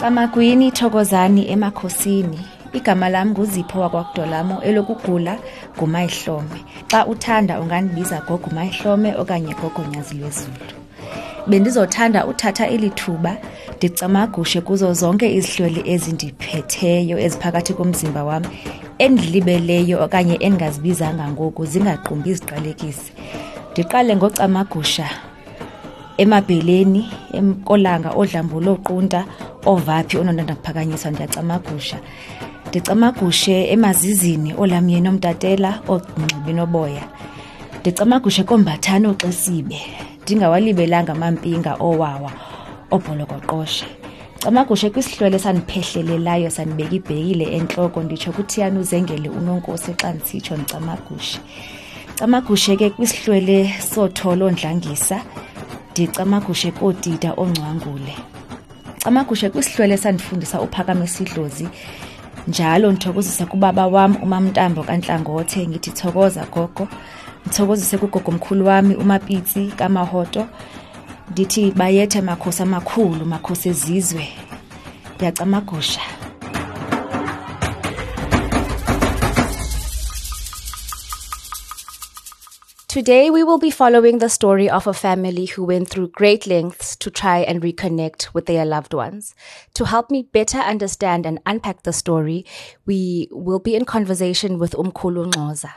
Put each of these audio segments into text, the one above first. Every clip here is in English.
Camagwini thokozani emakhosini. Igama lami nguzipho wakwakudolamo elokugula ngumayihlome. Xa uthanda ungandibiza gogumayihlome okanye gogonyazi lwezulu bendizothanda uthatha eli thuba ndicamagushe kuzo zonke izihlweli ezindiphetheyo eziphakathi komzimba wam endilibeleyo okanye endingazibizanga ngoku zingaqumbi iziqalekisi. Ndiqale ngocamagusha emabheleni emkolanga odlambulo oqunta ovaphi ononanda kuphakanyiswa ndiyacamagusha. Ndicamagushe emazizini olamyeni omtatela ongxibi noboya. Ndicamagushe kombathane oxesibe ndingawalibelanga amampinga owawa obholokoqoshe. Camagushe kwisihlwele sandiphehlelelayo sandibeka ibhekile entloko nditsho kuthiyana uzengele unonkosi xa ndisitsho ndicamagushe. Camagushe ke kwisihlwele sotholo ondlangisa ndicamagushe kootita ongcwangule. Camagushe kwisihlwele sandifundisa uphakama isidlozi njalo ndithokozise kubaba wam umamntambo kantlangothe ngithi thokoza gogo. Ndithokozise kugogo mkhulu wami umapitsi kamahoto. Ndithi bayethe makhosi amakhulu makhosi ezizwe. Ndiyacamagusha Today, we will be following the story of a family who went through great lengths to try and reconnect with their loved ones. To help me better understand and unpack the story, we will be in conversation with Umkhulu Ngxoza.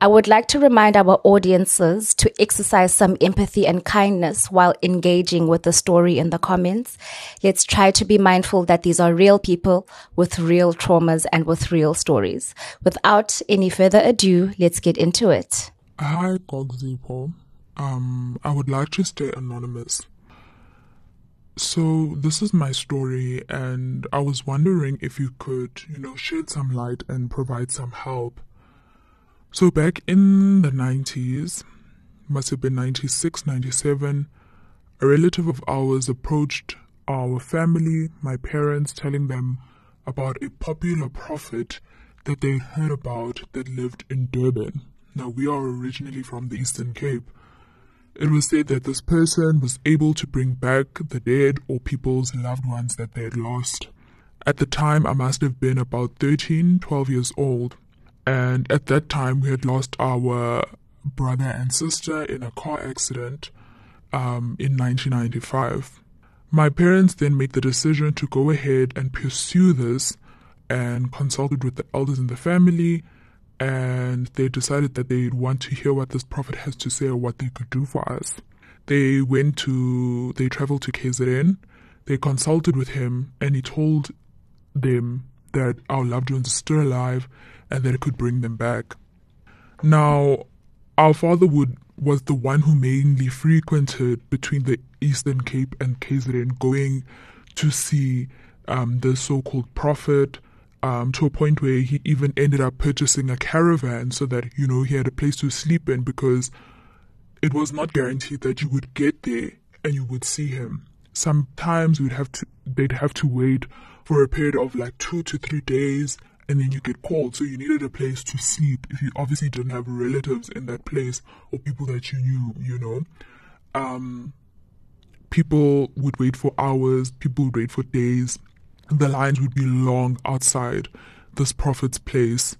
I would like to remind our audiences to exercise some empathy and kindness while engaging with the story in the comments. Let's try to be mindful that these are real people with real traumas and with real stories. Without any further ado, let's get into it. Hi, Gogzipo. Um, I would like to stay anonymous. So this is my story, and I was wondering if you could, you know, shed some light and provide some help. So back in the 90s, must have been 96, 97, a relative of ours approached our family, my parents, telling them about a popular prophet that they heard about that lived in Durban. Now, we are originally from the Eastern Cape. It was said that this person was able to bring back the dead or people's loved ones that they had lost. At the time, I must have been about 13, 12 years old. And at that time, we had lost our brother and sister in a car accident um, in 1995. My parents then made the decision to go ahead and pursue this and consulted with the elders in the family. And they decided that they'd want to hear what this prophet has to say or what they could do for us. They went to, they traveled to KZN. They consulted with him and he told them that our loved ones are still alive and that it could bring them back. Now, our father would was the one who mainly frequented between the Eastern Cape and KZN, going to see um, the so-called prophet. Um, to a point where he even ended up purchasing a caravan so that you know he had a place to sleep in because it was not guaranteed that you would get there and you would see him. Sometimes we'd have to they'd have to wait for a period of like two to three days and then you get called. So you needed a place to sleep if you obviously didn't have relatives in that place or people that you knew, you know. Um, people would wait for hours, people would wait for days. The lines would be long outside this prophet's place.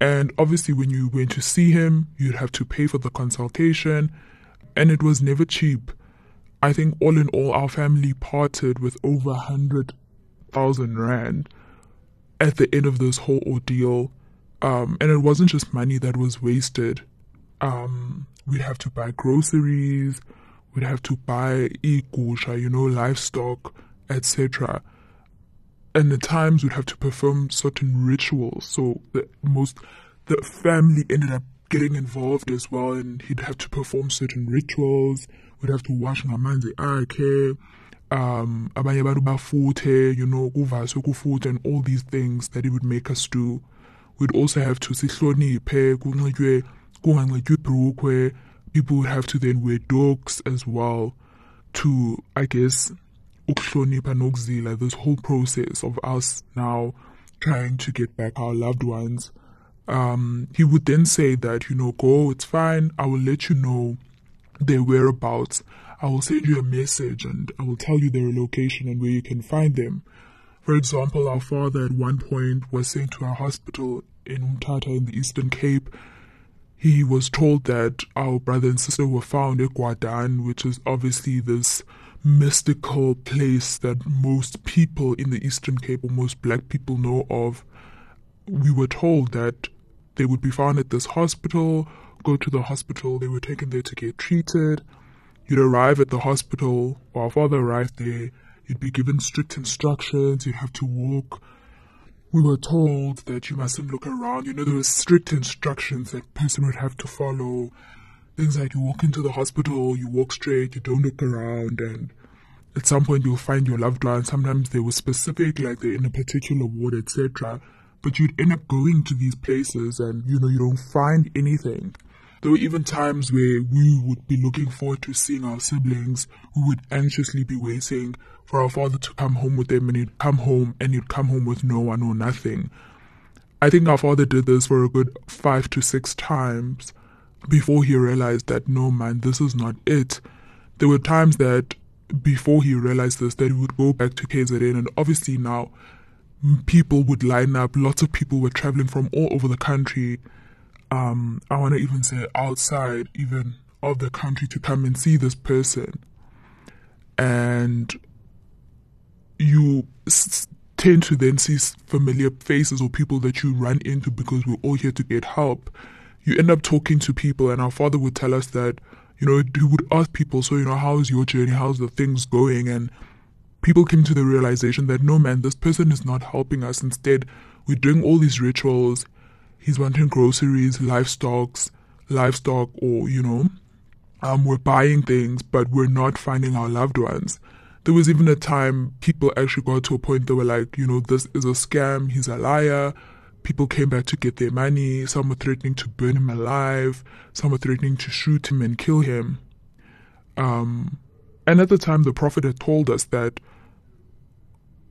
And obviously, when you went to see him, you'd have to pay for the consultation, and it was never cheap. I think all in all, our family parted with over a hundred thousand rand at the end of this whole ordeal. Um, and it wasn't just money that was wasted. Um, we'd have to buy groceries, we'd have to buy igusha, you know, livestock, etc. And at times we'd have to perform certain rituals. So the most the family ended up getting involved as well, and he'd have to perform certain rituals. We'd have to wash ngamanzi akhe um abanye abantu bafuthe you know kuvaswe kufuthe and all these things that he would make us do. We'd also have to sihloniphe kunxitywe kunganxitywi ibhrukhwe. People would have to then wear dogs as well to i guess ukuhlonipha nokuzila this whole process of us now trying to get back our loved ones. Um he would then say that you know go it's fine. I will let you know their whereabouts, I will send you a message and I will tell you their location and where you can find them. For example, our father at one point was sent to a hospital in Umtata in the Eastern Cape. He was told that our brother and sister were found at Guadan, which is obviously this mystical place that most people in the Eastern Cape or most black people know of. We were told that they would be found at this hospital, go to the hospital, they were taken there to get treated. You'd arrive at the hospital, or our father arrived there, you'd be given strict instructions, you'd have to walk. We were told that you mustn't look around. You know, there were strict instructions that person would have to follow. Things like you walk into the hospital, you walk straight, you don't look around, and at some point you'll find your loved one. Sometimes they were specific, like they're in a particular ward, etc. But you'd end up going to these places and, you know, you don't find anything. There were even times where we would be looking forward to seeing our siblings. We would anxiously be waiting for our father to come home with them, and he'd come home and he'd come home with no one or nothing. I think our father did this for a good five to six times before he realized that no man, this is not it. There were times that before he realized this, that he would go back to KZN, and obviously now people would line up. Lots of people were traveling from all over the country um, I want to even say outside even of the country to come and see this person. And you tend to then see familiar faces or people that you run into because we're all here to get help. You end up talking to people, and our father would tell us that, you know, he would ask people, so, you know, how's your journey? How's the things going? And people came to the realization that, no, man, this person is not helping us. Instead, we're doing all these rituals he's wanting groceries, livestock, livestock, or you know, um, we're buying things, but we're not finding our loved ones. There was even a time people actually got to a point they were like, you know, this is a scam. He's a liar. People came back to get their money. Some were threatening to burn him alive. Some were threatening to shoot him and kill him. Um, and at the time, the Prophet had told us that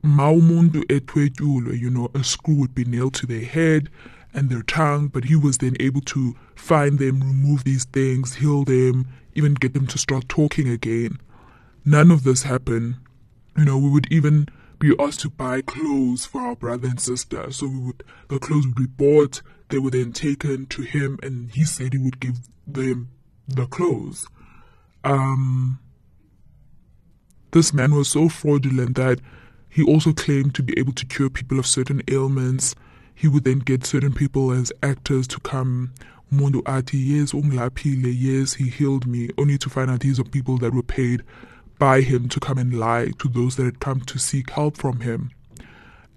Maumundu etwetulo, you know, a screw would be nailed to their head and their tongue, but he was then able to find them, remove these things, heal them, even get them to start talking again. None of this happened. You know, we would even be asked to buy clothes for our brother and sister. So we would the clothes would be bought, they were then taken to him and he said he would give them the clothes. Um this man was so fraudulent that he also claimed to be able to cure people of certain ailments he would then get certain people as actors to come. Mundu ati yes ungilaphile. Yes he healed me. Only to find out these are people that were paid by him to come and lie to those that had come to seek help from him.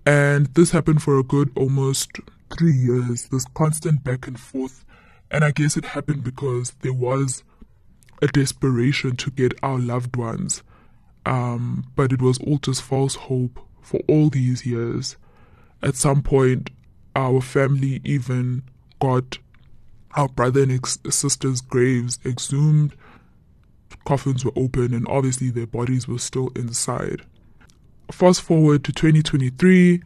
And this happened for a good almost three years. This constant back and forth. And i guess it happened because there was a desperation to get our loved ones. Um, but it was all just false hope for all these years. At some point our family even got our brother and sister's graves exhumed. Coffins were open, and obviously their bodies were still inside. Fast forward to 2023,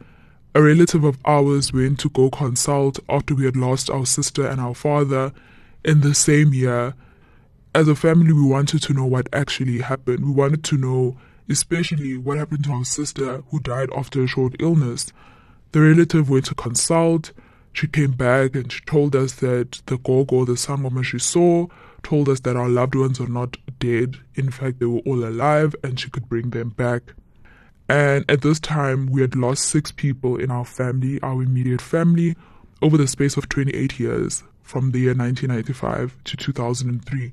a relative of ours went to go consult after we had lost our sister and our father in the same year. As a family, we wanted to know what actually happened. We wanted to know, especially, what happened to our sister who died after a short illness. The relative went to consult. She came back and she told us that the gogo, the sun woman she saw, told us that our loved ones are not dead. In fact, they were all alive and she could bring them back. And at this time, we had lost six people in our family, our immediate family, over the space of 28 years, from the year 1995 to 2003.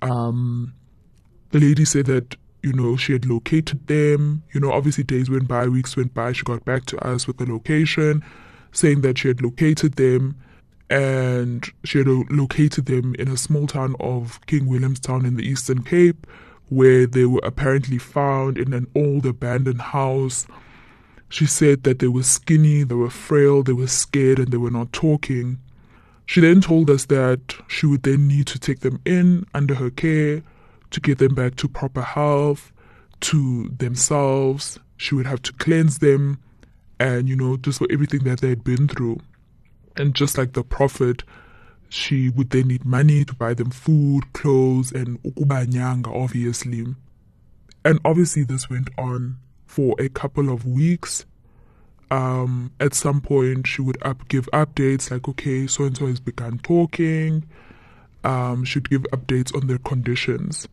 Um, the lady said that you know, she had located them. You know, obviously days went by, weeks went by. She got back to us with the location, saying that she had located them and she had located them in a small town of King Williamstown in the Eastern Cape, where they were apparently found in an old abandoned house. She said that they were skinny, they were frail, they were scared, and they were not talking. She then told us that she would then need to take them in under her care to get them back to proper health, to themselves. She would have to cleanse them and, you know, just for everything that they had been through. And just like the prophet, she would then need money to buy them food, clothes, and ukubanyanga, obviously. And obviously, this went on for a couple of weeks. Um, at some point, she would up give updates like, okay, so and so has begun talking. Um, she'd give updates on their conditions.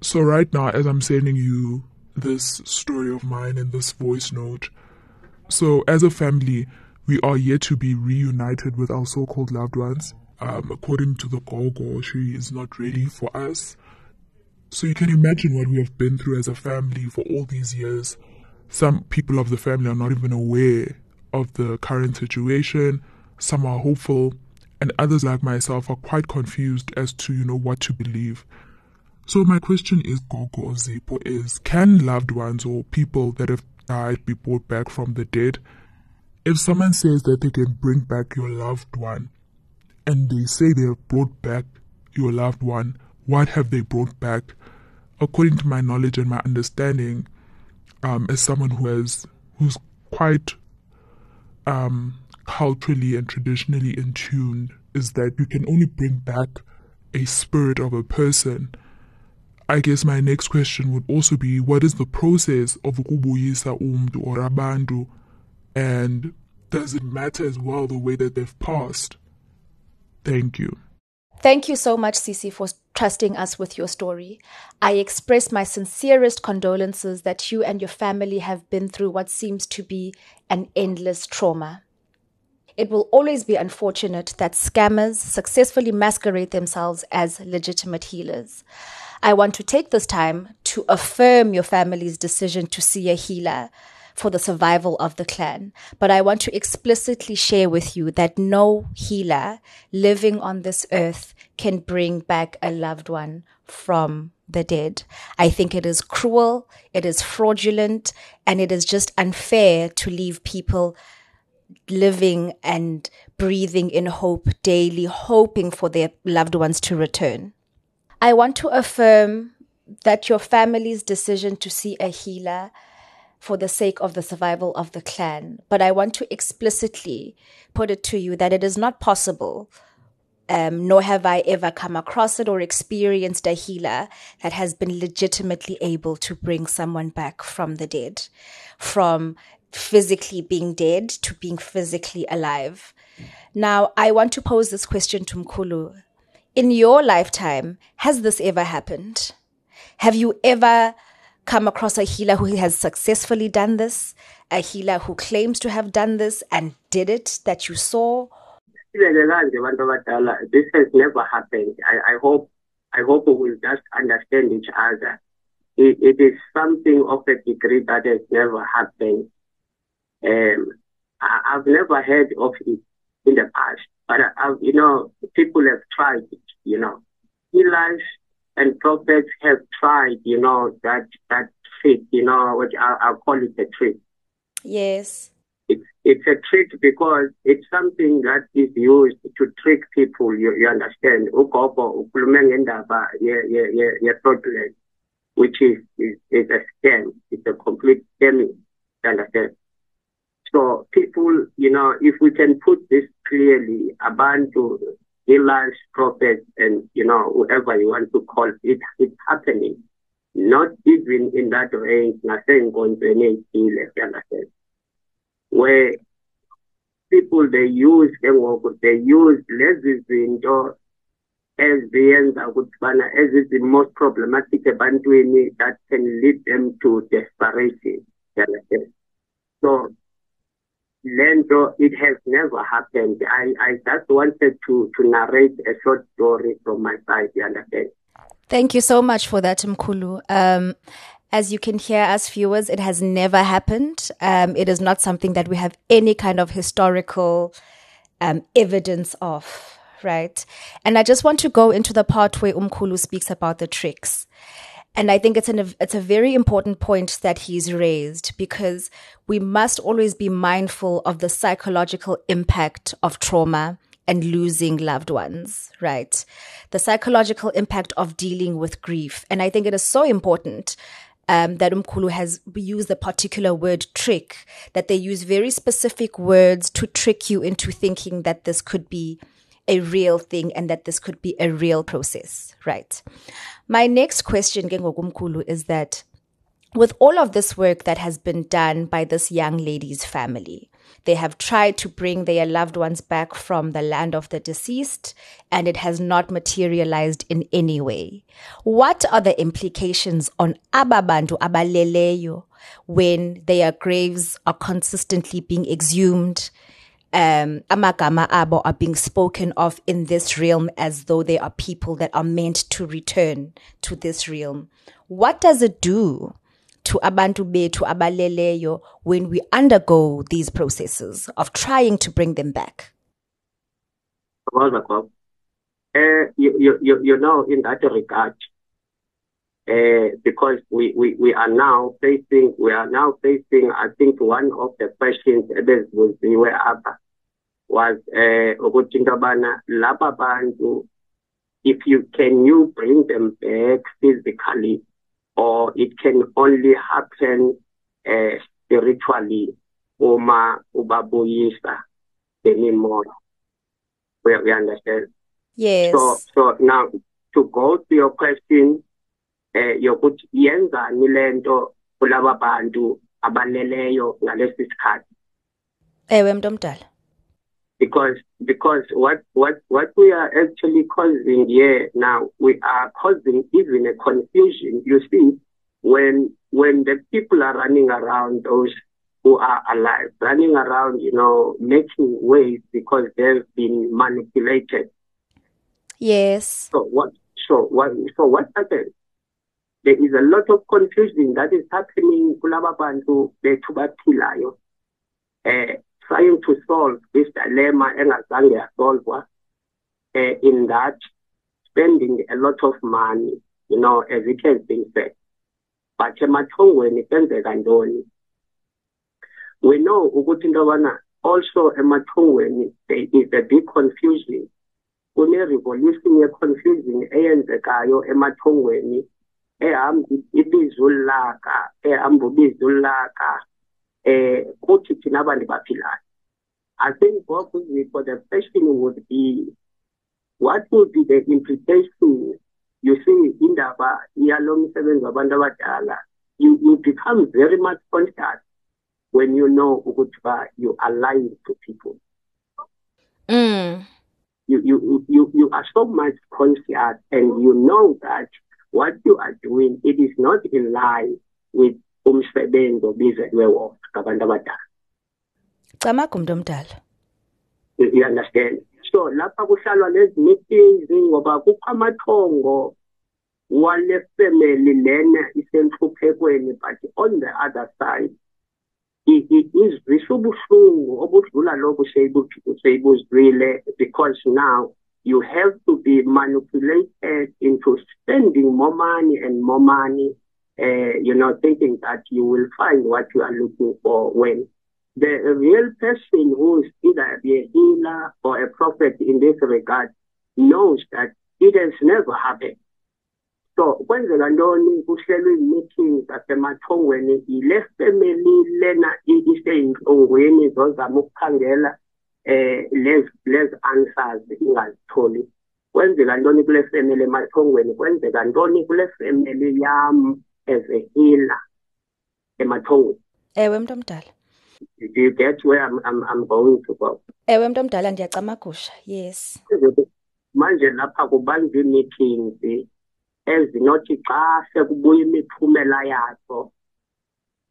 So right now, as I'm sending you this story of mine in this voice note, so as a family, we are yet to be reunited with our so-called loved ones. Um, according to the Gogo, she is not ready for us. So you can imagine what we have been through as a family for all these years. Some people of the family are not even aware of the current situation. Some are hopeful, and others like myself are quite confused as to you know what to believe. So my question is, Gogo Zipho, is can loved ones or people that have died be brought back from the dead? If someone says that they can bring back your loved one, and they say they have brought back your loved one, what have they brought back? According to my knowledge and my understanding, um, as someone who has who's quite um, culturally and traditionally in tune, is that you can only bring back a spirit of a person I guess my next question would also be what is the process of ukubuyisa umntu or abantu and does it matter as well the way that they've passed? Thank you. Thank you so much, Cece, for trusting us with your story. I express my sincerest condolences that you and your family have been through what seems to be an endless trauma. It will always be unfortunate that scammers successfully masquerade themselves as legitimate healers. I want to take this time to affirm your family's decision to see a healer for the survival of the clan. But I want to explicitly share with you that no healer living on this earth can bring back a loved one from the dead. I think it is cruel, it is fraudulent, and it is just unfair to leave people living and breathing in hope daily, hoping for their loved ones to return. I want to affirm that your family's decision to see a healer for the sake of the survival of the clan, but I want to explicitly put it to you that it is not possible. Um, nor have I ever come across it or experienced a healer that has been legitimately able to bring someone back from the dead, from physically being dead to being physically alive. Now, I want to pose this question to Mkhulu in your lifetime, has this ever happened? Have you ever come across a healer who has successfully done this? A healer who claims to have done this and did it that you saw? This has never happened. I, I hope I hope we will just understand each other. It, it is something of a degree that has never happened. Um, I, I've never heard of it in the past. But, uh, you know, people have tried you know. Healers and prophets have tried, you know, that, that trick, you know, which I, I'll call it a trick. Yes. It's, it's a trick because it's something that is used to trick people, you, you understand. Yeah, yeah, yeah, yeah, fraudulent, which is, is, is a scam. It's a complete scamming, you understand. So people, you know, if we can put this clearly, Abantu, healers, prophets, and, you know, whoever you want to call it, it's happening. Not even in that range, nothing going to any you understand? Where people, they use, they use lezi zinto eziyenza ukuthi bana most problematic ebantwini that can lead them to desperation. So Lento, it has never happened. I, I just wanted to, to narrate a short story from my side, you understand? Thank you so much for that, Mkhulu. Um, as you can hear, as viewers, it has never happened. Um, it is not something that we have any kind of historical um, evidence of, right? And I just want to go into the part where Umkhulu speaks about the tricks. And I think it's an, it's a very important point that he's raised because we must always be mindful of the psychological impact of trauma and losing loved ones, right? The psychological impact of dealing with grief. And I think it is so important um, that Umkhulu has used the particular word trick, that they use very specific words to trick you into thinking that this could be a real thing and that this could be a real process, right? My next question, Gengokumkulu, is that with all of this work that has been done by this young lady's family, they have tried to bring their loved ones back from the land of the deceased, and it has not materialized in any way. What are the implications on ababantu abaleleyo when their graves are consistently being exhumed? Um, amagama abo are being spoken of in this realm as though they are people that are meant to return to this realm. What does it do to abantu bethu abaleleyo when we undergo these processes of trying to bring them back? Uh, you, you, you, you know, in that regard, uh, because we, we, we are now facing, we are now facing, I think one of the questions that was were up was, ukuthi into yobana laba bantu, if you, can you bring them back physically or it can only happen uh, spiritually uma ubabuyisa anymore. We, we understand. Yes. So, so now to go to your question, eh yokuthi yenzani lento kulaba bantu abaleleyo ngalesi sikhathi. Ewe mntomdala. because because what what what we are actually causing here now we are causing even a confusion you see when when the people are running around those who are alive running around you know making waves because they've been manipulated yes so what so what so what happens there is a lot of confusion that is happening kulaba bantu bethu baphilayo eh trying to solve this dilemma engazange yasolvwa uh, in that spending a lot of money, you know, as it has been said. But emathongweni kwenzeka ntoni? We know ukuthi into yobana also emathongweni there is a big confusion. Kune-revolution ye-confusion eyenzekayo emathongweni ehamba ibizo laka ehamba ubizo laka eh kuthi thina abantu baphilayo i think for the question would be what would be the implication? You see indaba yalo msebenzi wabantu abadala you, you become very much conscious when you know ukuthi you are lying to people. Mm. you, you, you, you are so much conscious and you know that what you are doing it is not in line with umsebenzi obizelwe wona ngabantu abadala. Camaga umuntu omdala. You understand? So lapha kuhlalwa lezi meetings ngoba kukho amathongo wale family lena isenhluphekweni but on the other side izwisa ubuhlungu obudlula lobu seyibuzwile because now you have to be manipulated into spending more money and more money uh, you know, thinking that you will find what you are looking for when the real person who is either a healer or a prophet in this regard knows that it has never happened. So kwenzeka ntoni kuhlelwe ii-meetings zasemathongweni yile family lena iseyinhlongweni zozama ukukhangela eh lezi lezi answers ingazitholi. Kwenzeka ntoni kule family emathongweni? Kwenzeka ntoni kule family yam as a healer emathongweni? Ewe mntu omdala. Do you get where I'm, I'm, I'm going to go ewe mntu omdala ndiyacamagusha. Yes. Manje lapha kubanjwa ii-meetings ezinothi xa sekubuya imiphumela yazo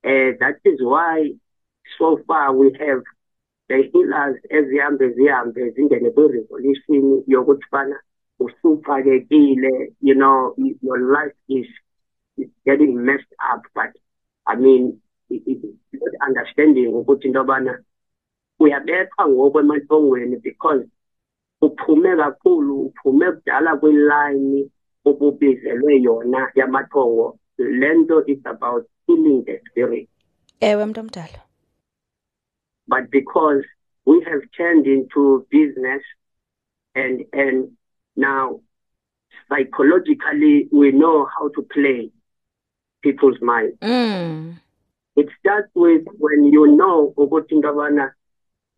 uh, that is why so far we have healers ezihambe zihambe zingene kwi-resolution yokuthi fana usuxakekile you know your life is it's getting messed up. But i mean not understanding ukuthi into yobana uyabethwa ngoku emathongweni because uphume kakhulu uphume kudala kwilayini obubizelwe yona yamathongo. Le nto is about healing the spirit. Ewe mntu omdala but because we have turned into business and and now psychologically we know how to play people's mind. Mm. It starts with when you know ukuthi into yabana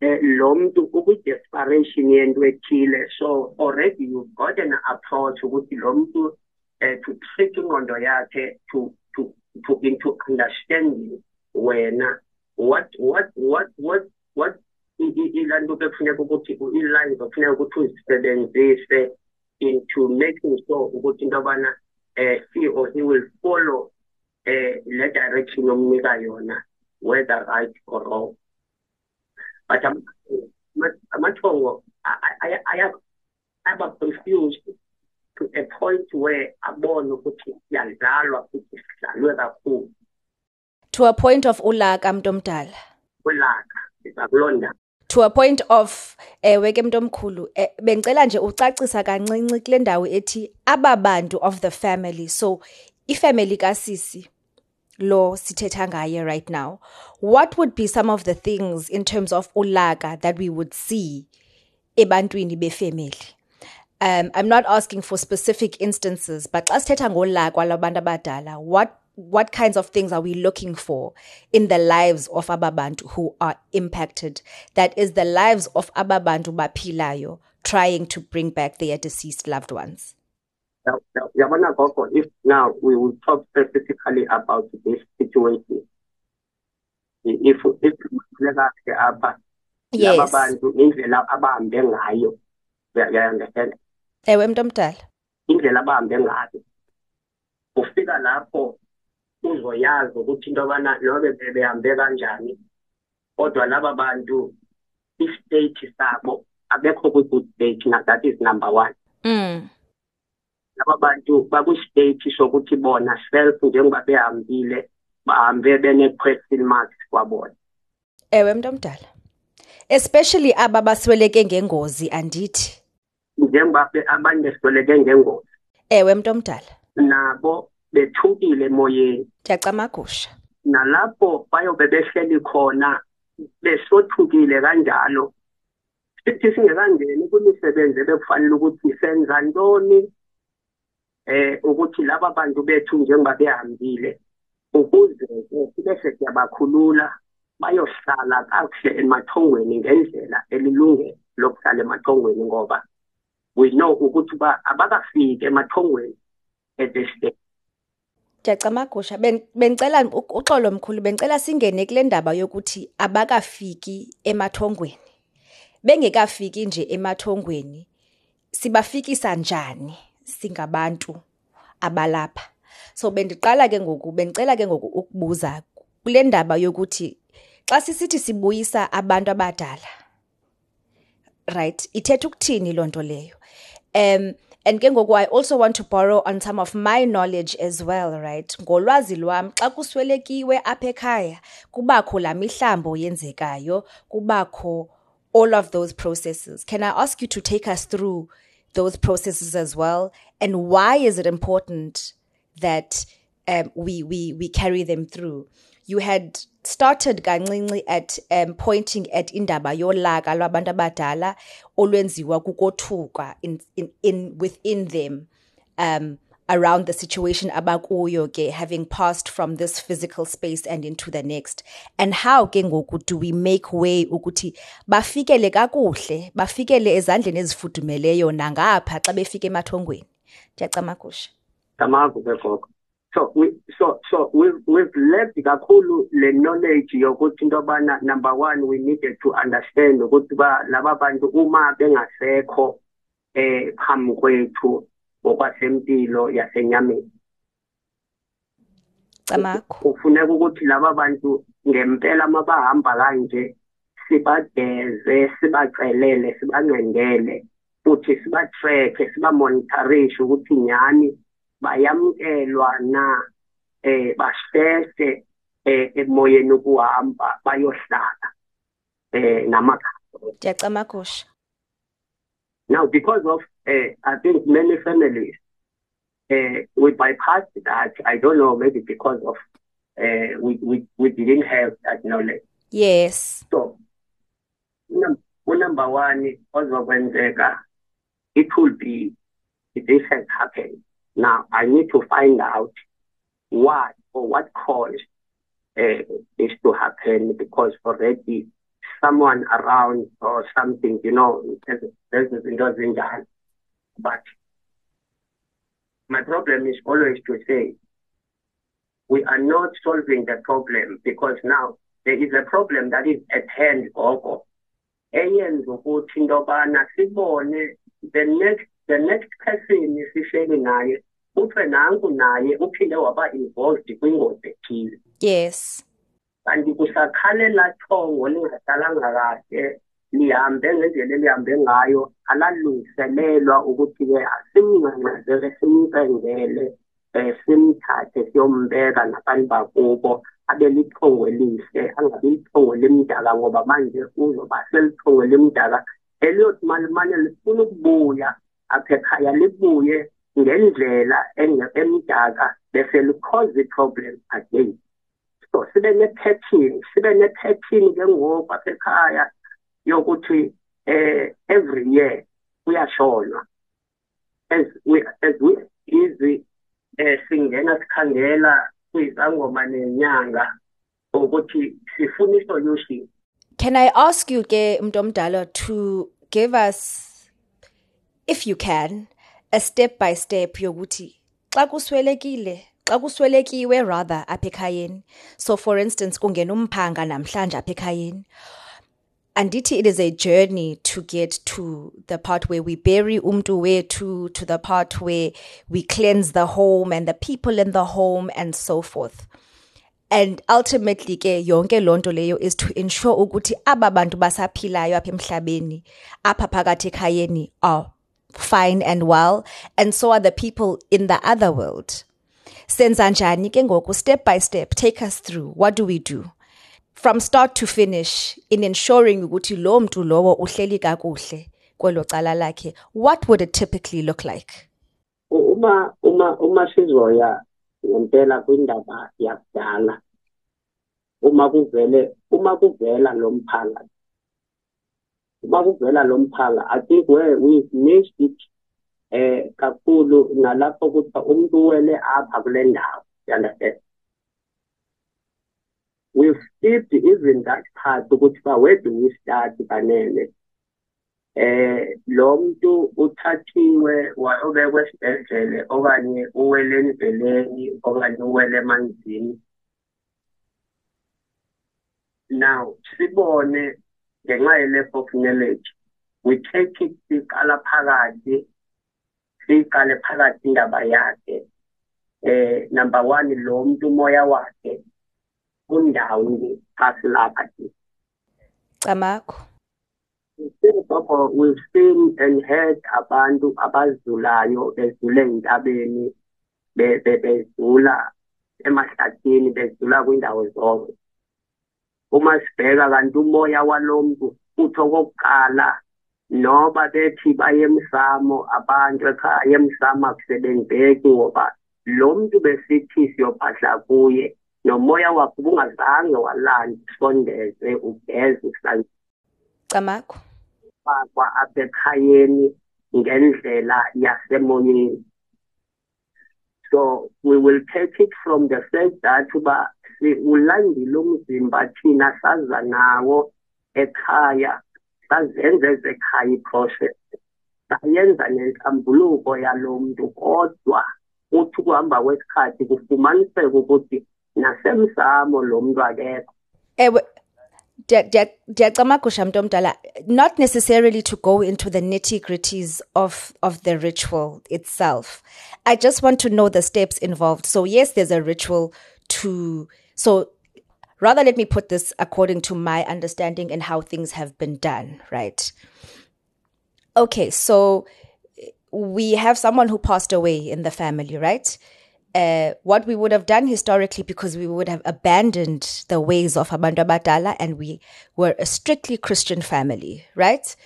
eh, lo muntu ukwi-desperation yento ethile so already you've got an approach ukuthi lo muntu eh, to trick ingqondo yakhe to to to into understanding wena what what what what what ilanto bekufuneka ukuthi i-line bekufuneka ukuthi uzisebenzise into making sure ukuthi into yobana eh he or he will follow eh le direction omnika yona whether right or wrong. But amathongo aba confused to a point where abone ukuthi siyadlalwa futhi sidlalwe kakhulu. To a point of ulaka mntu omdala. Ulaka to a point of ewe ke mntomkhulu bengicela nje ucacisa kancinci kule ndawo ethi aba bantu of the family. So ifamily kasisi lo sithetha ngaye right now what would be some of the things in terms of ulaka that we would see ebantwini befamily? Um i'm not asking for specific instances but xa sithetha ngolaka labantu abadala what what kinds of things are we looking for in the lives of ababantu who are impacted? That is the lives of ababantu baphilayo trying to bring back their deceased loved ones. Yabona gogo if now we will talk specifically about this situation if if kahle apha yes. laba bantu indlela abahambe ngayo ya understand ewe mntu omdala indlela abahambe ngayo. Ufika lapho uzoyazi ukuthi into yobana nobe behambe kanjani kodwa laba bantu i-state sabo abekho kwi-good state that is number one. Mm. laba bantu bakwi-state sokuthi bona self njengoba behambile bahambe bene-question marks kwabona. Ewe mntu omdala especially aba basweleke ngengozi andithi. Njengoba abanye besweleke ngengozi. Ewe mntu omdala nabo bethukile emoyeni. Ndiyacamagusha nalapho bayobe behleli khona besothukile kanjalo. Sithi singekangeni kwimisebenzi ebekufanele ukuthi senza ntoni eh ukuthi laba bantu bethu njengoba behambile ukuze sibe siyabakhulula bayohlala kakuhle emathongweni ngendlela elilungele lokuhlala emathongweni ngoba we know ukuthi ba abakafiki emathongweni at this stage. Ndiyacamagusha bendicela uxolo mkhulu bendicela singene kule ndaba yokuthi abakafiki emathongweni. Bengekafiki nje emathongweni sibafikisa njani singabantu abalapha? So bendiqala ke ngoku bendicela ke ngoku ukubuza kule ndaba yokuthi xa sisithi sibuyisa abantu abadala right ithetha ukuthini loo nto leyo? um and ke i also want to borrow on some of my knowledge as well right? Ngolwazi lwam xa kuswelekiwe apha ekhaya kubakho laa mihlambo yenzekayo kubakho all of those processes. Can i ask you to take us through those processes as well? And why is it important that um, we we we carry them through? You had started kancinci at um, pointing at indaba yolaka lwabantu abadala olwenziwa kukothuka in, in, in within them um, around the situation abakuyo ke having passed from this physical space and into the next. And how ke ngoku do we make way ukuthi bafikele kakuhle bafikele ezandleni ezifudumeleyo nangapha xa befika emathongweni? Ndiyacamakusha tamavu ke gogo so we so so we've we've left kakhulu le knowledge yokuthi into yobana number one we needed to understand ukuthi ba laba bantu uma bengasekho eh phambi kwethu ngokwasempilo yasenyameni. Camakho. Kufuneka ukuthi laba bantu ngempela mabahamba kanje sibageze sibacelele sibancendele futhi siba-track siba-monitorishe ukuthi nyani bayamkelwa na eh basese eh emoyeni ukuhamba bayohlala eh namakhaya. Ndiyacamakusha now because of uh, i think many families uh, we bypass that. I don't know maybe because of uh, we, we we didn't have that knowledge. Yes. So number one ozokwenzeka it will be this has happened Now, I need to find out why or what caused uh, this to happen because already someone around or something, you know, there's izinto zinjalo. But my problem is always to say we are not solving the problem because now there is a problem that is at hand gogo eyenza ukuthi into yobana sibone the next the next person sihleli naye kuthiwe nanku naye uphinde waba involved kwingozi ethile. Yes. Kanti kusakhalela thongo lingadalanga kahle lihambe ngendlela elihambe ngayo alalungiselelwa ukuthi-ke asimncancazele simcengele um simthathe siyombeka nabantu bakubo abe lithongo elihle angabi lithongo limdaka ngoba manje uzoba selithongo limdaka eliyothi malimane lifuna ukubuya apha ekhaya libuye ngendlela emdaka bese likhoze i-problem again. So sibe ne-pattern sibe ne-pattern ke ngoku apha ekhaya yokuthi eh every year kuyashonwa as we as we easy eh singena sikhangela kuyizangoma nenyanga ukuthi sifuna isolution. Can I ask you ke mntomdala to give us if you can a step by step yokuthi xa kuswelekile xa kuswelekiwe rather apha ekhayeni. So for instance kungena umphanga namhlanje apha ekhayeni. Andithi it is a journey to get to the part where we bury umntu wethu to the part where we cleanse the home and the people in the home and so forth. And ultimately ke yonke lonto leyo is to ensure ukuthi aba bantu basaphilayo apha emhlabeni apha phakathi ekhayeni are fine and well and so are the people in the other world. Senza njani ke ngoku step by step take us through. What do we do? From start to finish in ensuring ukuthi lo mntu lowo uhleli kakuhle kwelo cala lakhe what would it typically look like? Uma uma uma sizoya ngempela kwindaba yakudala uma kuvele uma kuvela lo mphanga uma kuvela lo mphanga i think where we missed it eh kakhulu nalapho kuthiwa umuntu wele apha kule ndawo understand? We've skipped even that part ukuthi ba where do we start banene? Eh lo muntu uthathiwe wayobekwa esibhedlele okanye uwele endleleni okanye uwele emanzini. Now sibone ngenxa ye-lack of knowledge. We take it siqala phakathi siyiqale phakathi indaba yakhe. Eh number one lo muntu umoya wakhe kundawo phasi lapha camakho. We've seen and heard abantu abazulayo bezule entabeni bezula emahlathini bezula kwindawo zonke. Uma sibheka kanti umoya walomuntu uthi okokuqala noba bethi baye emsamo abantu ekhaya emsamo akusebenzeki ngoba lo muntu besithi siyophahla kuye nomoya wakho ubungazange walanda usondeze ugeze camakho fakwa apha ekhayeni ngendlela yasemoyeni. So we will take it from the fact that uba ulandile umzimba thina saza nawo ekhaya iprocess sayenza yalo muntu kodwa uthi ukuhamba kwesikhathi kufumaniseka ukuthi lo muntu akekho. Ewe mntu omdala not necessarily to go into the nitty gritties of, of the ritual itself. I just want to know the steps involved. So yes there's a ritual to so rather let me put this according to my understanding and how things have been done right okay so we have someone who passed away in the family right uh, what we would have done historically because we would have abandoned the ways of abantu abadala and we were a strictly Christian family, right?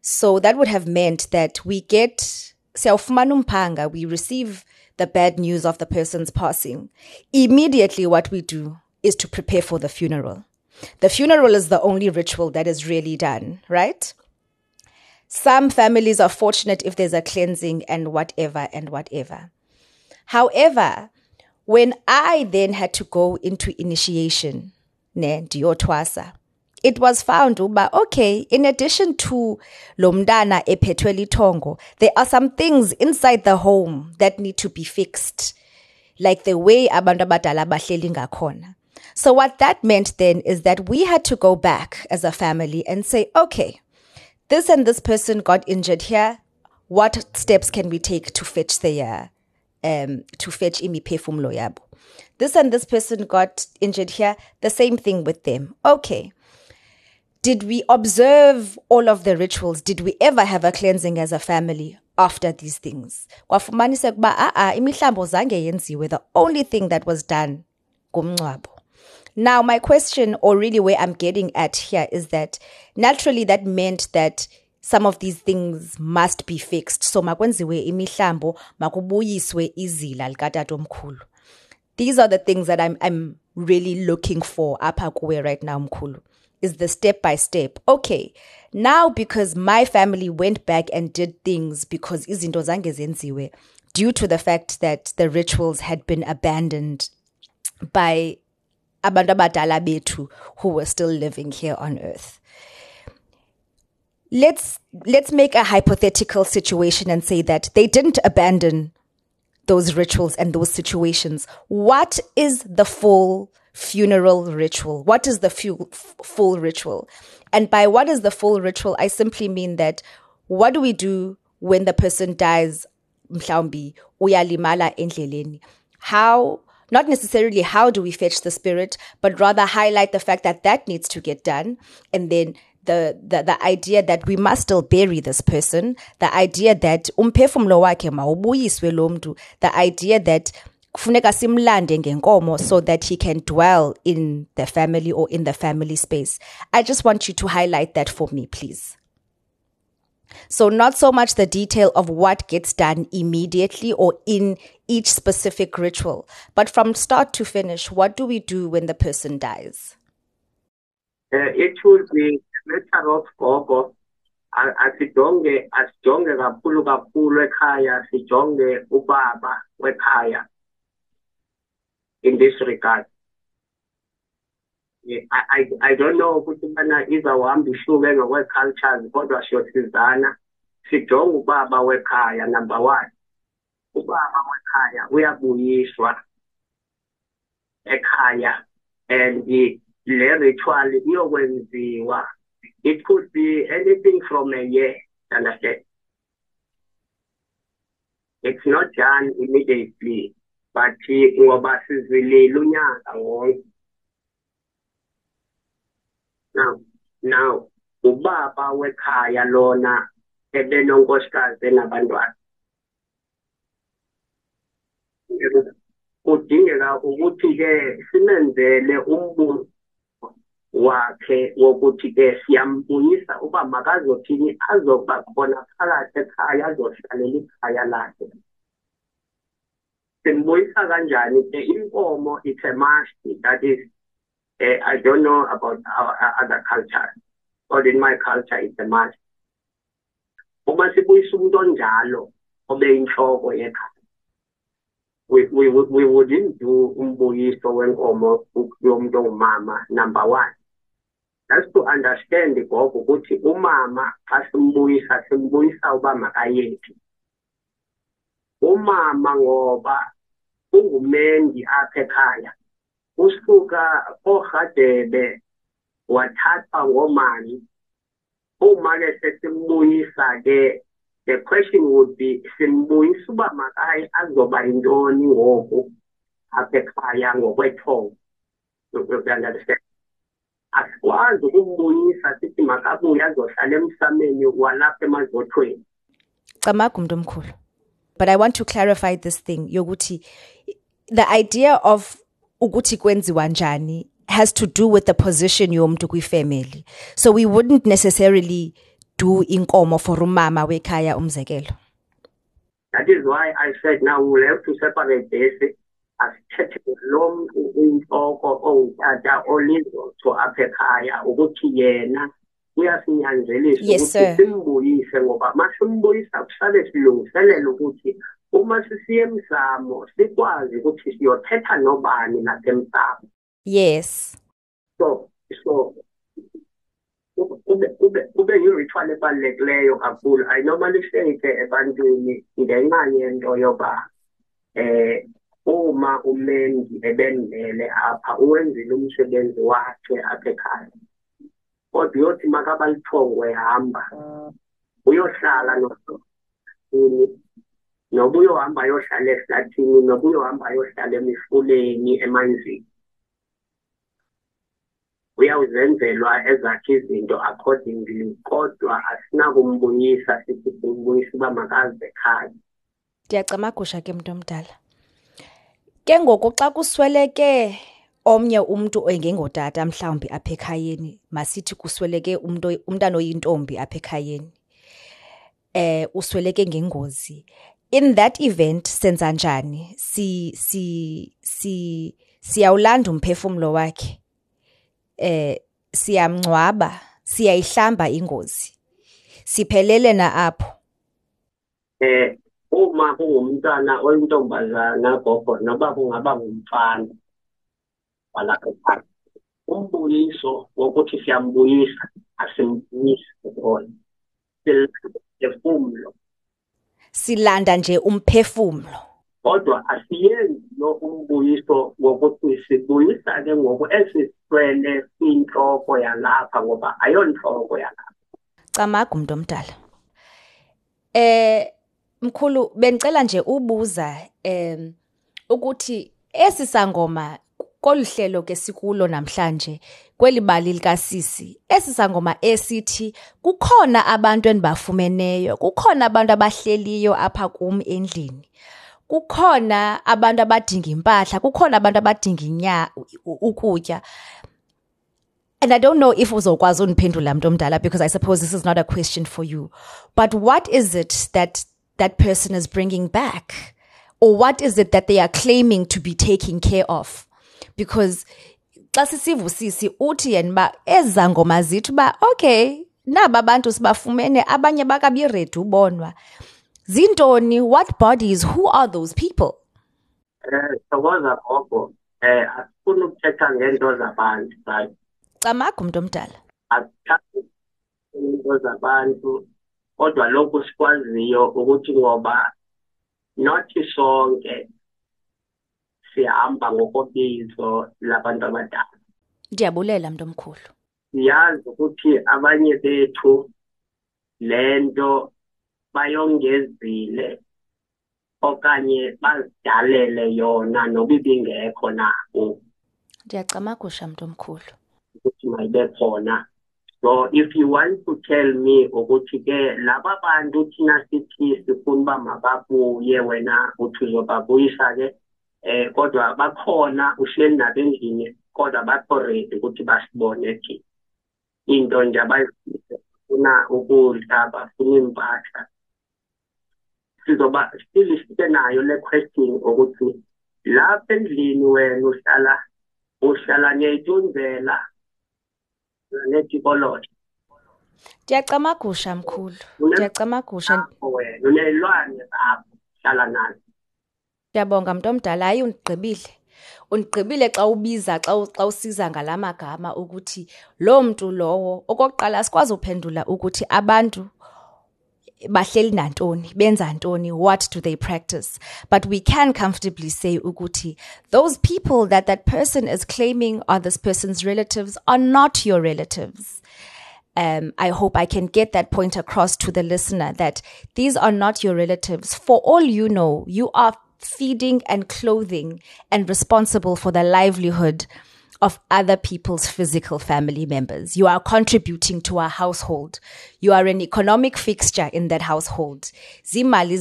So that would have meant that we get self-manumpanga, we receive the bad news of the person's passing. Immediately what we do is to prepare for the funeral. The funeral is the only ritual that is really done, right? Some families are fortunate if there's a cleansing and whatever and whatever. However, when I then had to go into initiation, ne, ndiyotwasa, it was found uba okay in addition to lo mntana lithongo there are some things inside the home that need to be fixed like the way abantu abadala bahleli ngakhona. So what that meant then is that we had to go back as a family and say okay this and this person got injured here what steps can we take to fetch the uh, um to fetch imiphefumulo yabo? This and this person got injured here the same thing with them. Okay did we observe all of the rituals? Did we ever have a cleansing as a family after these things? Kwafumaniseka ukuba a imihlambo zange yenziwe. The only thing that was done ngumncwabo. Now my question or really where I'm getting at here is that naturally that meant that some of these things must be fixed. So makwenziwe imihlambo makubuyiswe izila likatatomkhulu. These are the things that I'm I'm really looking for apha kuwe right now mkhulu is the step by step. Okay, now because my family went back and did things because izinto zange zenziwe due to the fact that the rituals had been abandoned by abantu abadala bethu who were still living here on earth. Let's let's make a hypothetical situation and say that they didn't abandon those rituals and those situations. What is the full funeral ritual. What is the full, full ritual? And by what is the full ritual, I simply mean that what do we do when the person dies, uyalimala endleleni? How, not necessarily how do we fetch the spirit, but rather highlight the fact that that needs to get done. And then the, the, the idea that we must still bury this person, the idea that umphefumulo wakhe mawubuyiswe lo mntu, the idea that kufuneka simlande ngenkomo so that he can dwell in the family or in the family space. I just want you to highlight that for me, please. So, not so much the detail of what gets done immediately or in each specific ritual, but from start to finish, what do we do when the person dies? Uh, it would be matter of gogo asijonge kakhulu kakhulu ekhaya sijonge ubaba wekhaya in this regard. I, I, I don't know ukuthi bana izawuhamba ihluke ngokwe-cultures kodwa siyosizana. Sijonge ubaba wekhaya number one. Ubaba wekhaya uyabuyiswa ekhaya and le ritual iyokwenziwa. It could be anything from a year understand? It's not done immediately. Bathi ngoba sizilile unyaka wonke now now ubaba wekhaya lona ebenonkosikazi enabantwana kudingeka ukuthi-ke simenzele umbuzo wakhe wokuthi-ke siyambuyisa uba makazothini azokuba khona phakathi ekhaya azohlalela ikhaya lakhe simbuyisa kanjani ke inkomo it's a must that is uh, i don't know about our other culture but in my culture it's a must uma sibuyisa umuntu onjalo obeyinhloko yekhaya. We, we, we wouldn't do umbuyiso wenkomo yomuntu ongumama number one. That's to understand gogo ukuthi umama xa simbuyisa simbuyisa uba makayephi umama ngoba ungumendi apha ekhaya. Usuka orhadebe wathathwa ngomani uma ke sesimbuyisa ke the question would be simbuyisa uba makayi azoba yintoni ngoku apha ekhaya ngokwethongo understand. Asikwazi ukumbuyisa sithi makabuye azohlala emsameni walapha emazothweni. Camaga umntu omkhulu. But I want to clarify this thing yoguti the idea of Uguti kwenziwa njani has to do with the position yomntu kwi-family so we wouldn't necessarily do inkomo for umama wekhaya umzekelo. That is why i said now we'll have to separate this asithethe lo mntu uyintloko ongutata olizotho apha ekhaya ukuthi yena kuyasinyanzelisa ukuthi simbuyise ngoba masimbuyisa kusale silungiselela ukuthi uma sisiye emzamo sikwazi ukuthi siyothetha nobani lapha emzamo yes. So so kube kube kube yiritual ebalulekileyo kakhulu. Ayinomaliseke ebantwini ngenxa yento yoba eh uma umendi ebendele apha uwenzile umsebenzi wakhe apha ekhaya. Kodwa uyothi makabalithogo ehamba uyohlala noini noba uyohamba ayohlala ehlathini noba uyohamba ayohlala emifuleni emanzini. Uyawuzenzelwa ezakhe izinto accordingly kodwa asinakumbuyisa sithi simbuyisa uba makaze ekhaya. Ndiyacamagusha ke mntu omdala ke ngoku xa kusweleke omnye umntu engengotata mhlawumbi apha ekhayeni masithi kusweleke umntu umntana oyintombi apha ekhayeni eh usweleke ngengozi. In that event senza njani? Si si si siyawulanda umphefumlo wakhe eh siyamngcwaba siyayihlamba ingozi. Siphelele na apho? Eh uma kungumntwana oyintombazana gogo noba kungaba ngumfana walapha ekhaya umbuyiso wokuthi siyambuyisa asimbuyisi kona silefumulo silanda nje umphefumlo kodwa asiyenzi lo umbuyiso wokuthi sibuyisa ke ngoku esiswele inhloko yalapha ngoba ayonhloko yalapha camaga umuntu omdala eh mkhulu bengicela nje ubuza em ukuthi esi sangoma koluhlelo ke sikulo namhlanje kweli bali likasisi esi esithi kukhona abantu endibafumeneyo kukhona abantu abahleliyo apha kum endlini kukhona abantu abadinga impahla kukhona abantu abadinga inya ukutya. And I don't know if uzokwazi undiphendula mntu omdala because I suppose this is not a question for you. But what is it that that person is bringing back? Or what is it that they are claiming to be taking care of because xa sisivusisi uthi yena uba ezi ngoma zithi uba okay naba bantu sibafumene abanye bakabiredi ubonwa. Zintoni? What bodies? Who are those people? Eh sokoza gogo eh asifuna ukuthetha ngento zabantu right? Camaga umuntu omdala. Asithathi into zabantu kodwa lokhu sikwaziyo ukuthi ngoba nothi sonke sihamba ngokobizo labantu abadala. Ndiyabulela mntu omkhulu siyazi ukuthi abanye bethu lento bayongezile okanye bazidalele yona noba ibingekho na ndiyacamagusha mntu omkhulu ukuthi mayibe khona. So if you want to tell me ukuthi ke laba bantu thina sithi sifuna uba mababuye wena uthi uzobabuyisa ke eh kodwa bakhona uhleli nabo endlini kodwa bakho ready ukuthi basibone thina into nje abayifuna ukudla bafuna impahla sizoba still sike nayo le question ukuthi lapha endlini wena uhlala uhlala ngeyitunzela netikoloji ndiyacamagusha mkhulu. Ndiyacamagusha. Wena uneyilwane zakho hlala nazo. Ndiyabonga mntu omdala hayi undigqibile. Undigqibile xa ubiza xa xa usiza ngala magama ukuthi loo mntu lowo okokuqala sikwazi uphendula ukuthi abantu bahleli nantoni benza ntoni what do they practice? But we can comfortably say ukuthi those people that that person is claiming are this person's relatives are not your relatives. Um, I hope I can get that point across to the listener that these are not your relatives. For all you know, you are feeding and clothing and responsible for the livelihood of other people's physical family members. You are contributing to a household. You are an economic fixture in that household. Zimali.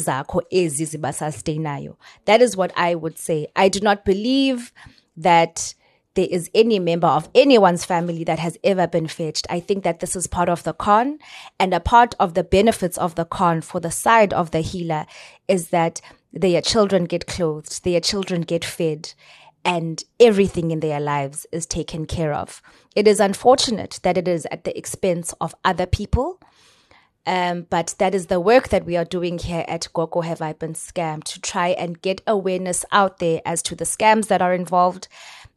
That is what I would say. I do not believe that there is any member of anyone's family that has ever been fetched. I think that this is part of the con and a part of the benefits of the con for the side of the healer is that their children get clothed, their children get fed, and everything in their lives is taken care of. It is unfortunate that it is at the expense of other people. Um, but that is the work that we are doing here at Gogo Have I Been Scammed to try and get awareness out there as to the scams that are involved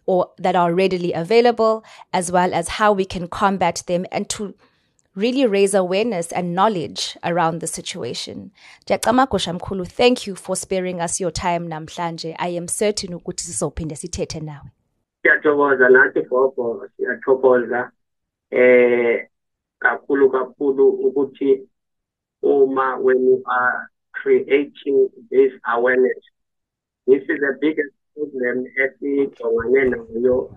or that are readily available, as well as how we can combat them and to really raise awareness and knowledge around the situation. Mkhulu, thank you for sparing us your time namhlanje. I am certain ukuthi sizophinde sithethe nawe. siyathokoza nathi gogo siyathokoza eh kakhulu kakhulu ukuthi uma when you are creating this awareness this is the biggest problem esijongane nayo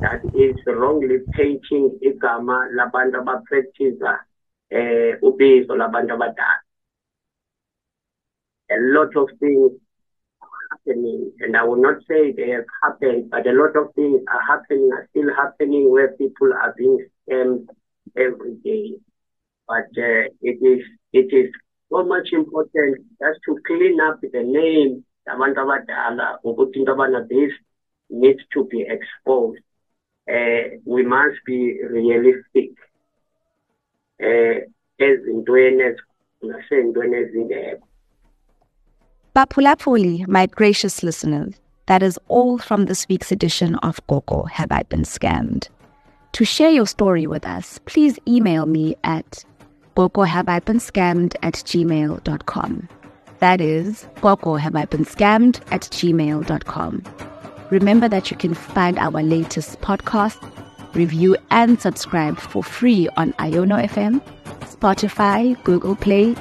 that is wrongly painting igama labantu abapractice eh ubizo labantu abadala. A lot of things are happening and I will not say they have happened but a lot of things are happening are still happening where people are being scammed every day. But uh, it is it is so much important just to clean up the name abantu abadala ukuthi into abana this needs to be exposed uh, we must be realistic ezintweni nasey'ntweni ezingekho Bapulapuli, my gracious listeners, that is all from this week's edition of Gogo Have I Been Scammed? To share your story with us, please email me at gogohaveibeen at gmail.com. That is gogohaveibeen at gmail.com. Remember that you can find our latest podcast, review, and subscribe for free on Iono FM, Spotify, Google Play,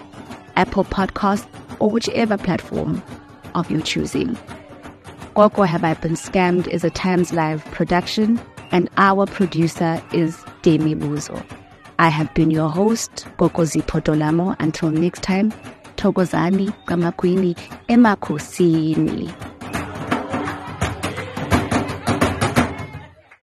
Apple Podcasts, or whichever platform of your choosing. Gogo Have I Been Scammed is a Times Live production, and our producer is Demi Buzo. I have been your host, Gogo Zipho Dolamo. Until next time, Togozani Kamakwini Emakosini.